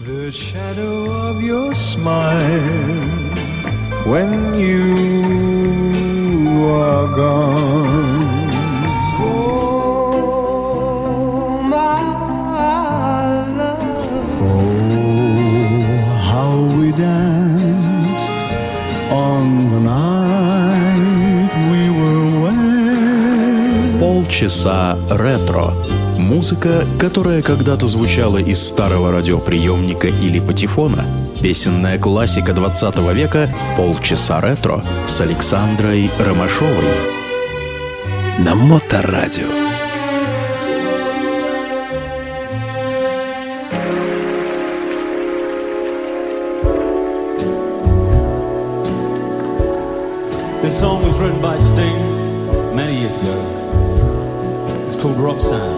The shadow of your smile when you are gone. Oh, my love. Oh, how we danced on the night we were wed. Полчаса ретро. Музыка, которая когда-то звучала из старого радиоприемника или патефона. Песенная классика 20 века «Полчаса ретро» с Александрой Ромашовой. На Моторадио. This song was written by Sting many years ago. It's called Roxanne.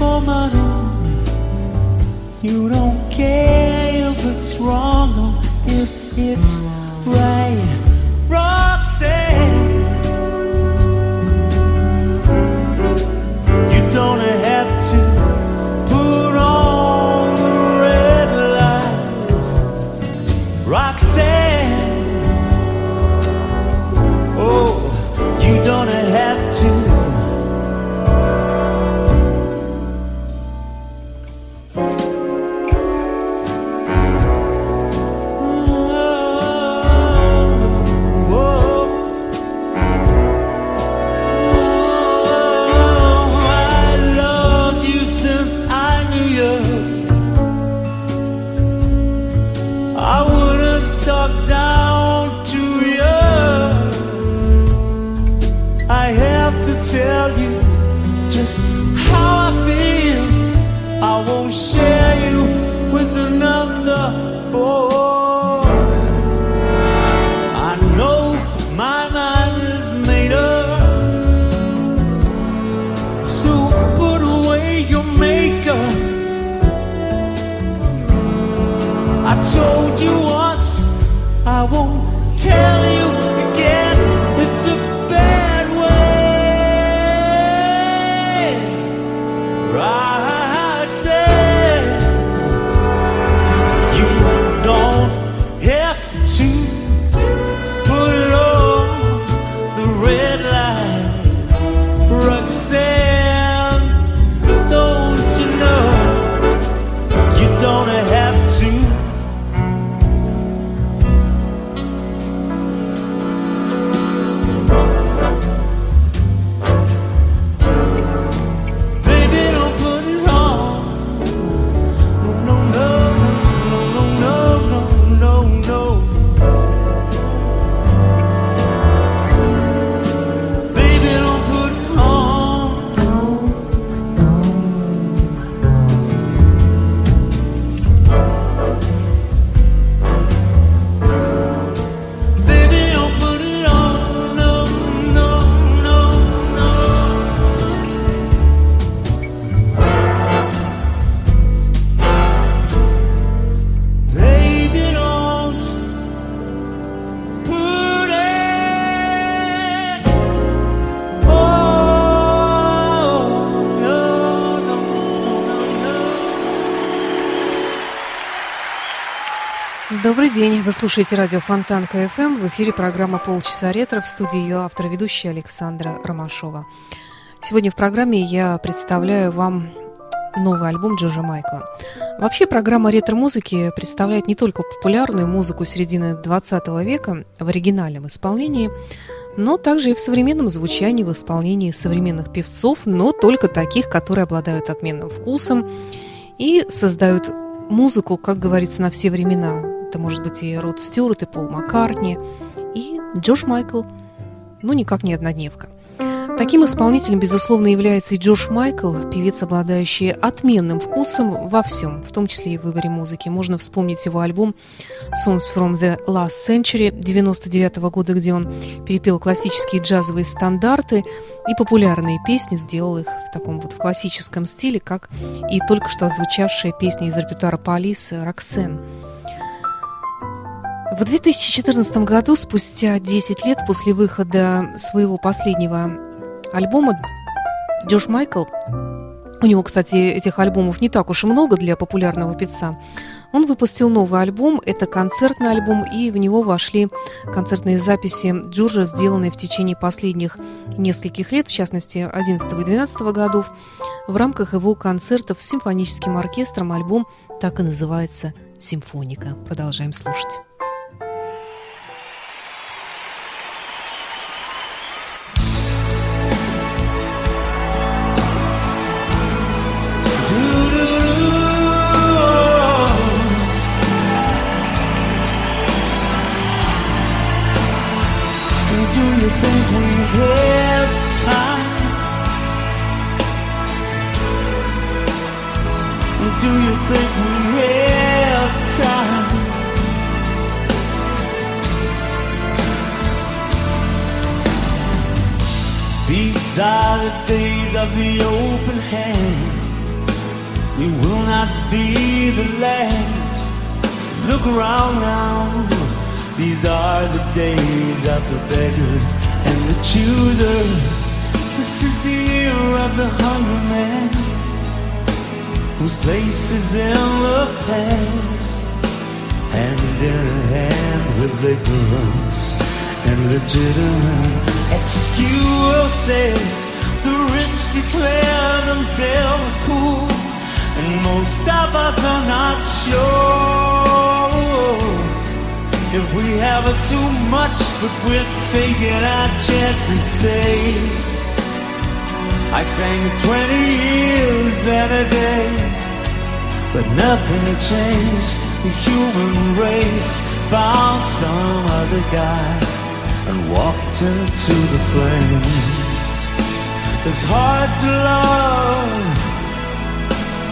tomorrow. You don't care if it's wrong or if it's right. Добрый день. Вы слушаете радио Фонтан КФМ. В эфире программа «Полчаса ретро» в студии ее автор, ведущая Александра Ромашова. Сегодня в программе я представляю вам новый альбом Джорджа Майкла. Вообще программа ретро-музыки представляет не только популярную музыку середины 20 века в оригинальном исполнении, но также и в современном звучании, в исполнении современных певцов, но только таких, которые обладают отменным вкусом и создают музыку, как говорится, на все времена, это может быть и Род Стюарт, и Пол Маккартни, и Джордж Майкл, ну никак не однодневка – Таким исполнителем, безусловно, является и Джордж Майкл, певец, обладающий отменным вкусом во всем, в том числе и в выборе музыки. Можно вспомнить его альбом «Songs from the Last Century» 99 -го года, где он перепел классические джазовые стандарты и популярные песни, сделал их в таком вот в классическом стиле, как и только что отзвучавшая песня из репертуара Полис «Роксен». В 2014 году, спустя 10 лет после выхода своего последнего альбома Джош Майкл, у него, кстати, этих альбомов не так уж и много для популярного певца, он выпустил новый альбом, это концертный альбом, и в него вошли концертные записи Джорджа, сделанные в течение последних нескольких лет, в частности, 11 и 12 годов. В рамках его концертов с симфоническим оркестром альбом так и называется «Симфоника». Продолжаем слушать. Of the open hand. We will not be the last. Look around now. These are the days of the beggars and the choosers. This is the year of the hungry man, whose place is in the past, hand in hand with ignorance and legitimate excuses. The rich declare themselves poor, and most of us are not sure if we have it too much, but we're taking our chances. Say, I sang 20 years and a day, but nothing changed. The human race found some other guy and walked into the flame. It's hard to love,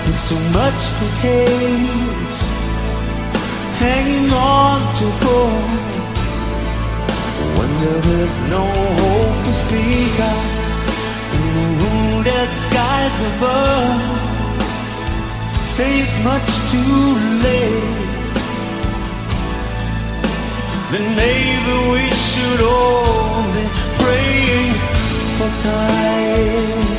there's so much to hate. Hanging on to hope when there is no hope to speak of in the wounded skies above. Say it's much too late. Then maybe we should all be praying for time.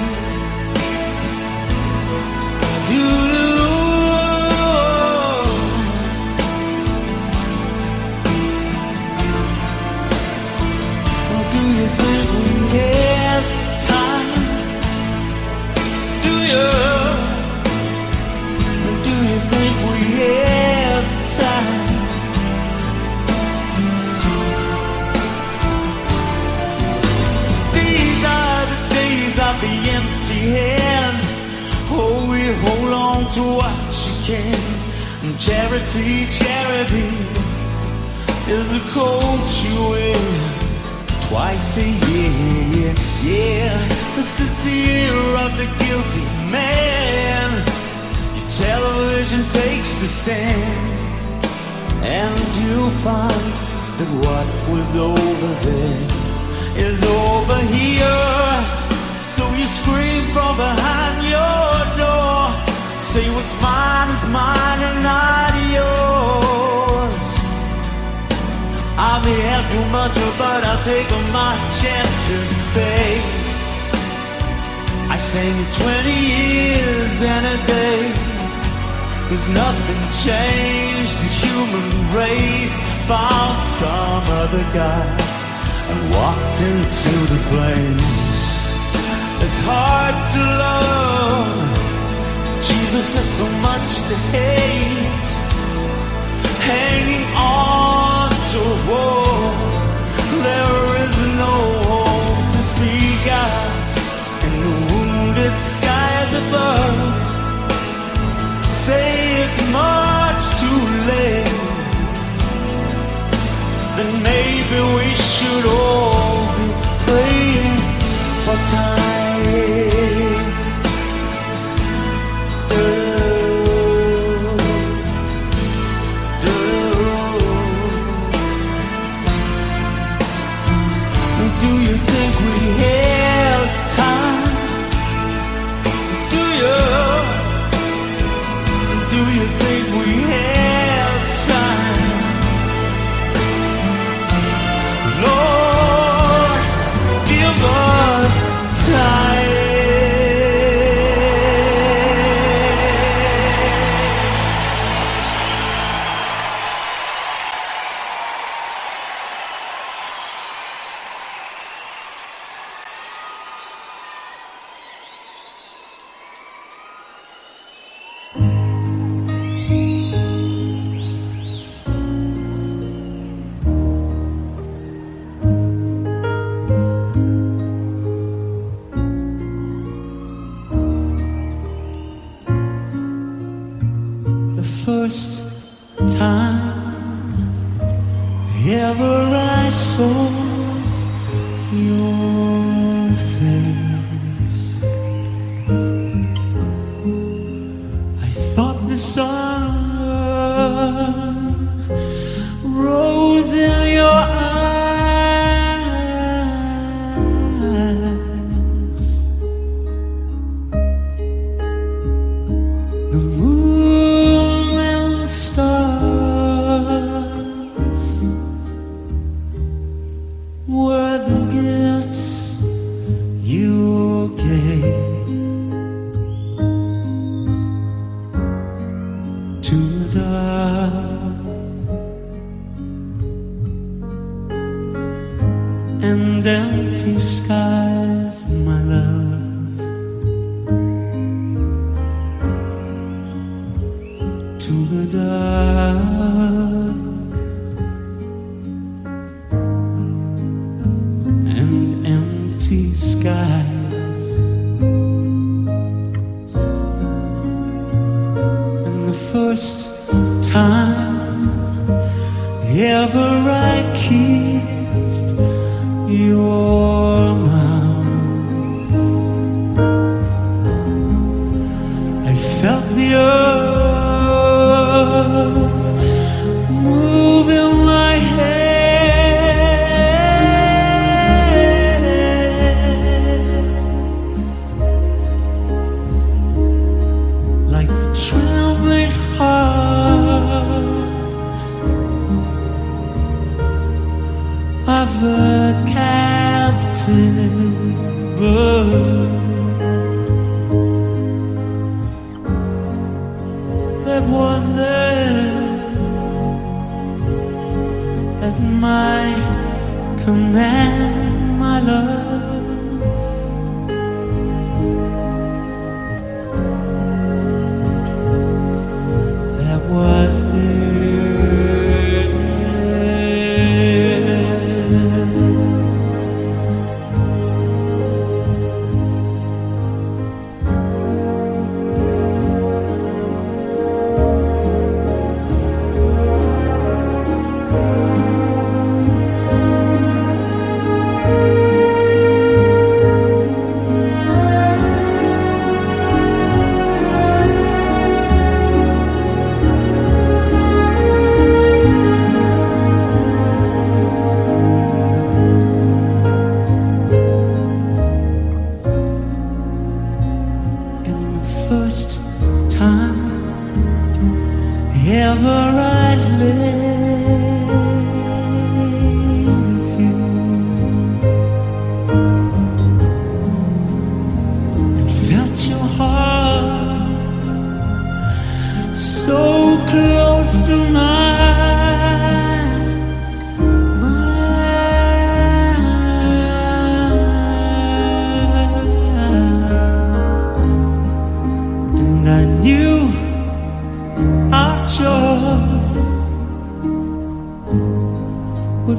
To what you can. Charity, charity is a coat you wear twice a year. Yeah, this is the year of the guilty man. Your television takes a stand, and you'll find that what was over there is over here. So you scream from behind your door. Say what's mine is mine and not yours. I may have too much, but I'll take my chances. Say, I sang it 20 years and a day. Cause nothing changed. The human race found some other guy and walked into the flames. It's hard to love Jesus, there's so much to hate.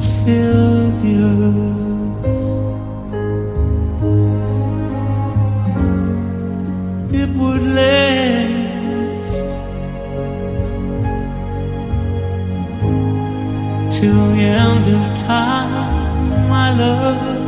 Fill the earth. It would last till the end of time, my love.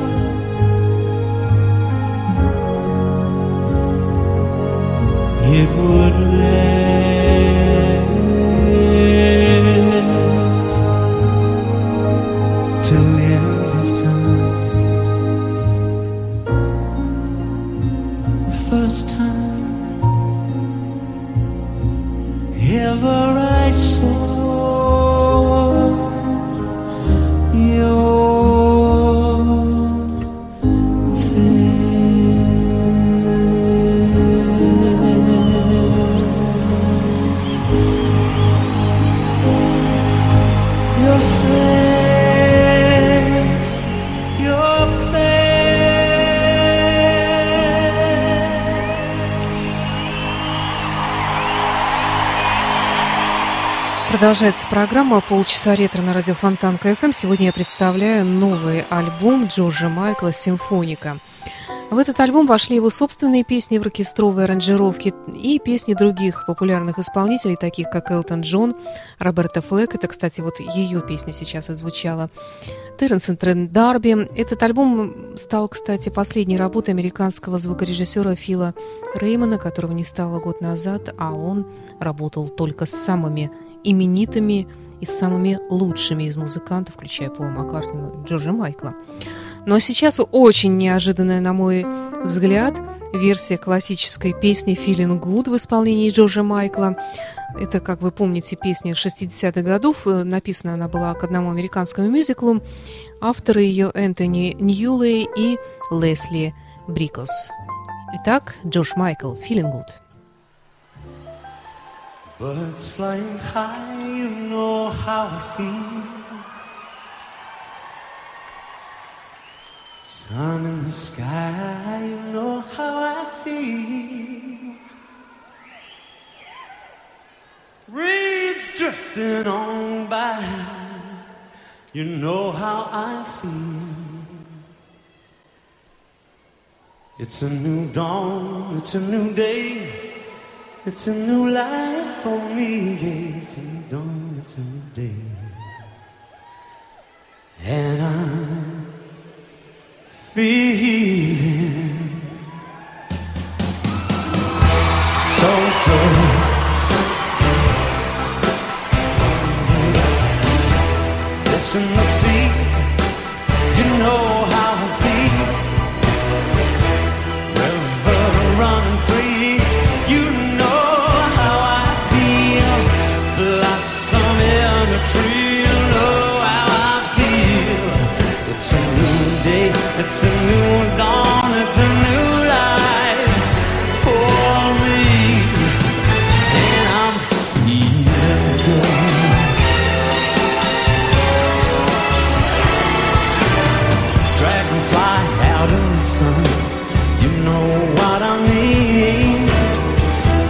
Продолжается программа «Полчаса ретро» на радио Фонтан КФМ. Сегодня я представляю новый альбом Джорджа Майкла «Симфоника». В этот альбом вошли его собственные песни в оркестровой аранжировке и песни других популярных исполнителей, таких как Элтон Джон, Роберта Флэк. Это, кстати, вот ее песня сейчас отзвучала. Терренс и Трент Дарби. Этот альбом стал, кстати, последней работой американского звукорежиссера Фила Реймона, которого не стало год назад, а он работал только с самыми именитыми и самыми лучшими из музыкантов, включая Пола Маккартни, ну, Джорджа Майкла. Но сейчас очень неожиданная, на мой взгляд, версия классической песни «Feeling Good» в исполнении Джорджа Майкла. Это, как вы помните, песня 60-х годов. Э, Написана она была к одному американскому мюзиклу. Авторы ее Энтони Ньюлей и Лесли Брикос. Итак, Джордж Майкл «Feeling Good». Birds flying high, you know how I feel. Sun in the sky, you know how I feel. Reeds drifting on by, you know how I feel. It's a new dawn, it's a new day. It's a new life for me, yeah, it's a new dawn, it's a new day. And I'm feeling. So good. Fish in the sea, you know how it's a new dawn, it's a new life for me. And I'm. Dragonfly out in the sun, you know what I mean.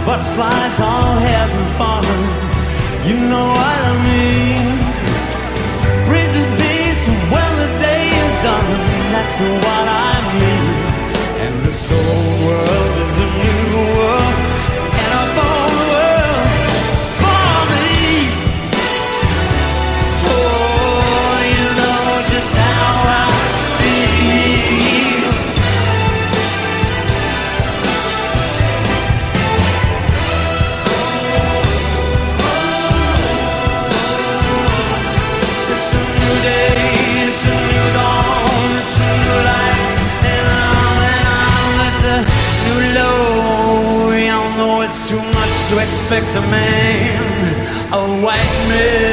Butterflies all having fun, you know that's what I mean. And this old world expect a man, a white man,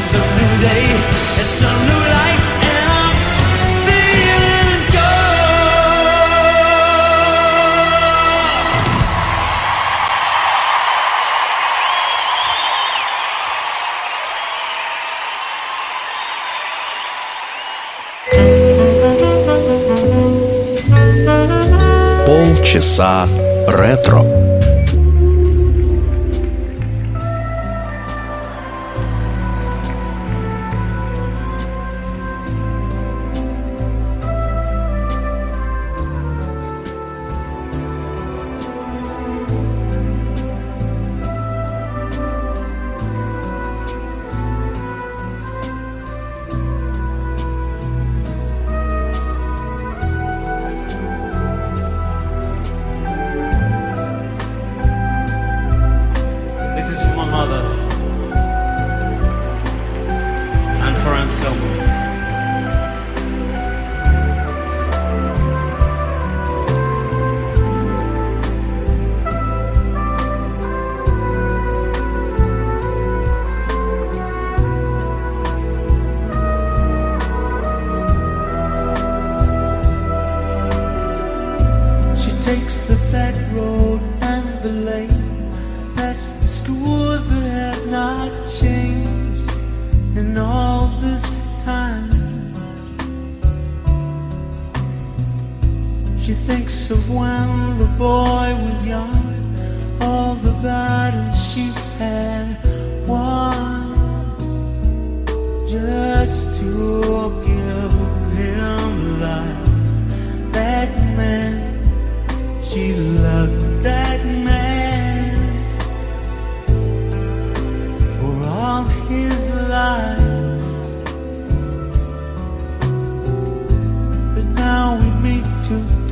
It's a new day, it's a new life, and I'm feeling good. Полчаса ретро.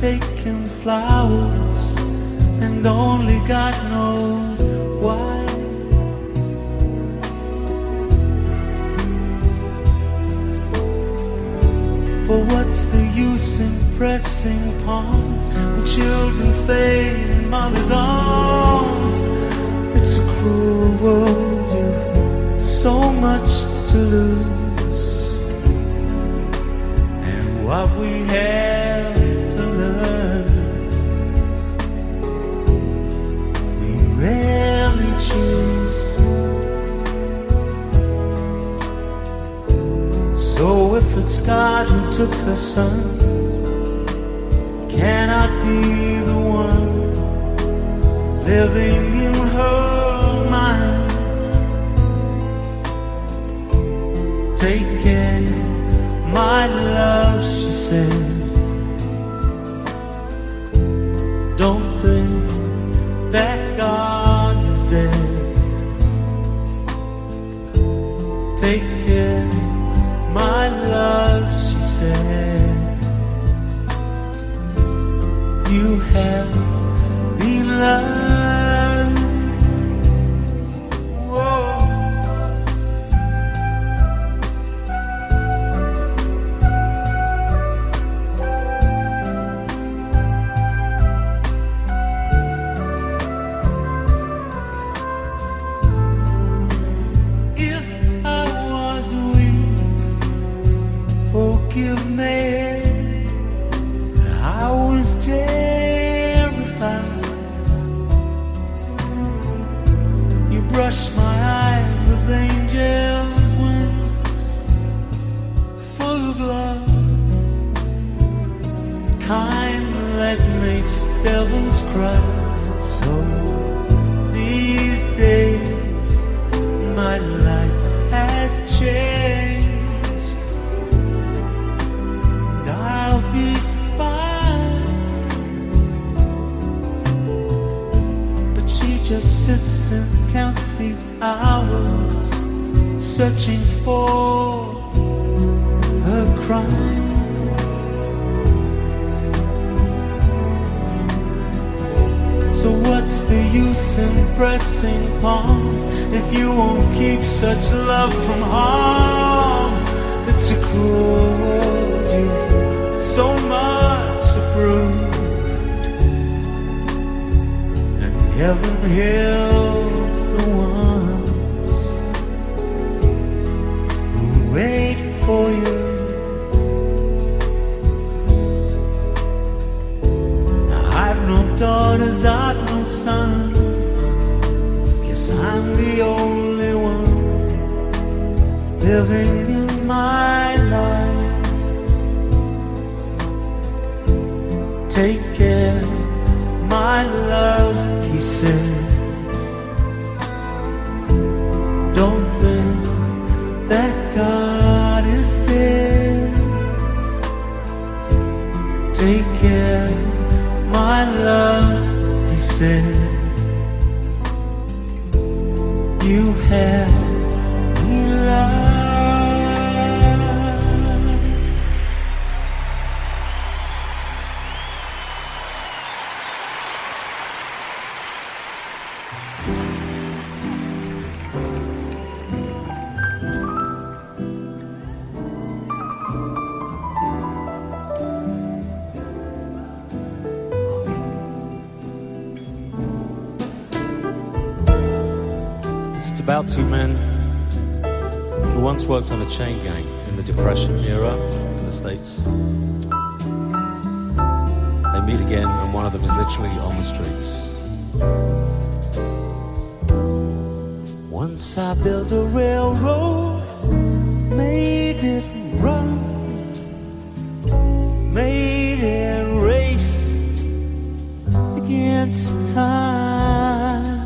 taking flowers, and only God knows why. For what's the use in pressing palms when children fade in mother's arms? It's a cruel world, you've so much to lose, and what we have. It's God who took her son. Cannot be the one living in her mind. Take care, my love, she said. devils cry so these days my life has changed. And I'll be fine. But she just sits and counts the hours searching for her crime. What's the use in pressing palms if you won't keep such love from harm? It's a cruel world, you've so much to prove. And heaven healed the ones who wait for you. About two men who once worked on a chain gang in the Depression era in the States. They meet again, and one of them is literally on the streets. Once I built a railroad, made it run, made it race against time.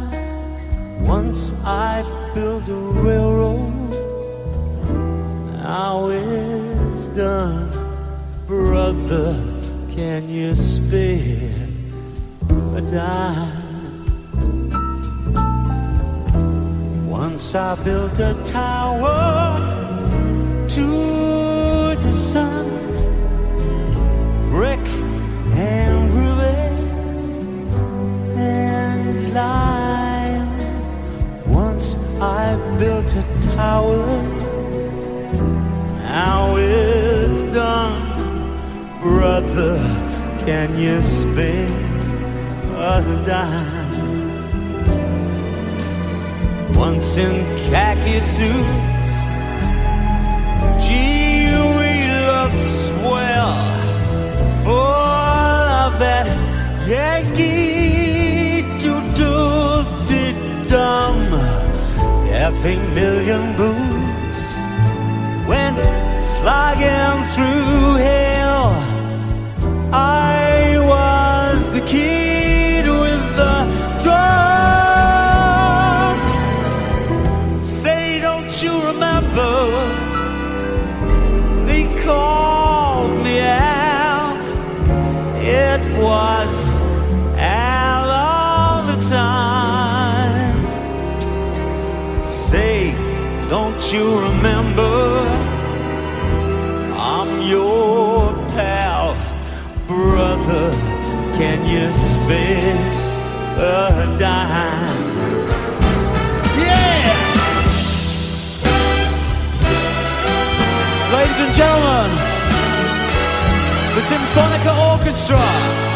Once I built a railroad, now it's done. Brother, can you spare a dime? Once I built a tower to the sun, can you spare a dime? Once in khaki suits, gee, we looked swell, full of that Yankee doodle dum. Every million boots went slogging through hell. I the kid with the drum. Say, don't you remember? They called me Al. It was Al all the time. Say, don't you remember? Ladies and gentlemen, the Symphonica Orchestra.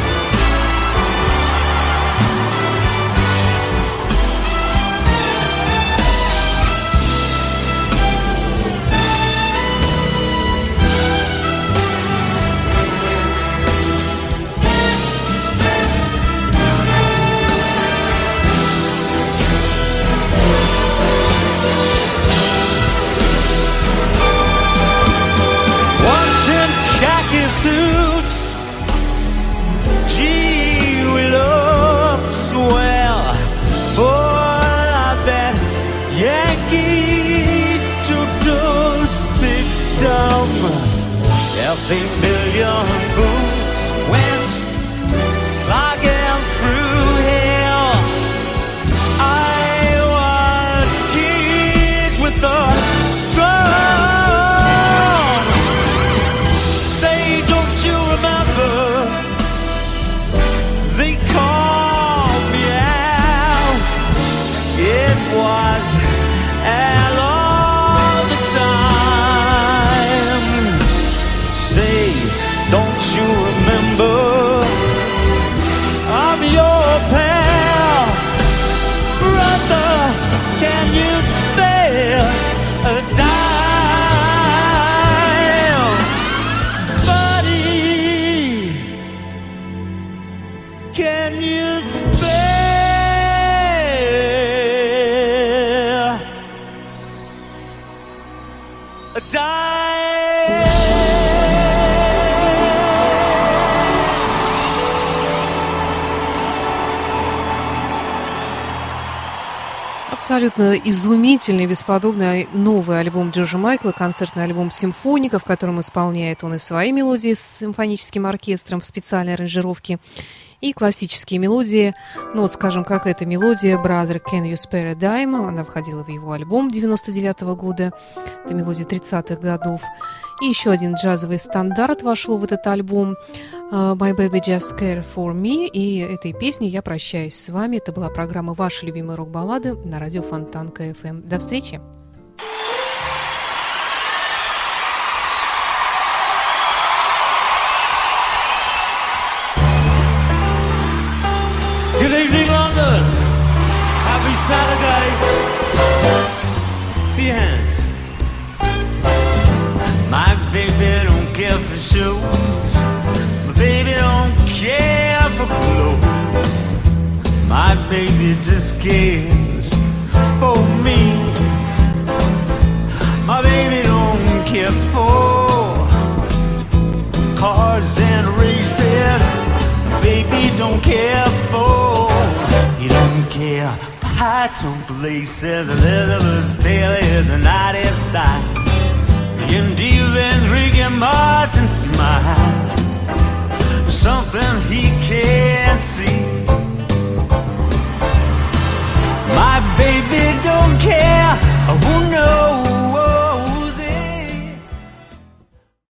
Suits, gee, we looked swell, of that Yankee doodle dum. Every million boots Абсолютно изумительный, бесподобный новый альбом Джорджа Майкла, концертный альбом «Симфоника», в котором исполняет он и свои мелодии с симфоническим оркестром в специальной аранжировке, и классические мелодии. Ну вот, скажем, как эта мелодия «Brother, can you spare a dime?» Она входила в его альбом 99 -го года. Это мелодия 30-х годов. И еще один джазовый стандарт вошел в этот альбом uh, «My Baby Just Care For Me». И этой песней я прощаюсь с вами. Это была программа «Ваши любимые рок-баллады» на радио Фонтан КФМ. До встречи! Good evening, London. Happy Saturday. See your hands. Care for shoes. My baby don't care for clothes. My baby just cares for me. My baby don't care for cars and races. My baby don't care for. He don't care for heights on places. Elizabeth Taylor is an artist style. And even Ricky Martin smile? Something he can't see. My baby don't care. I won't know.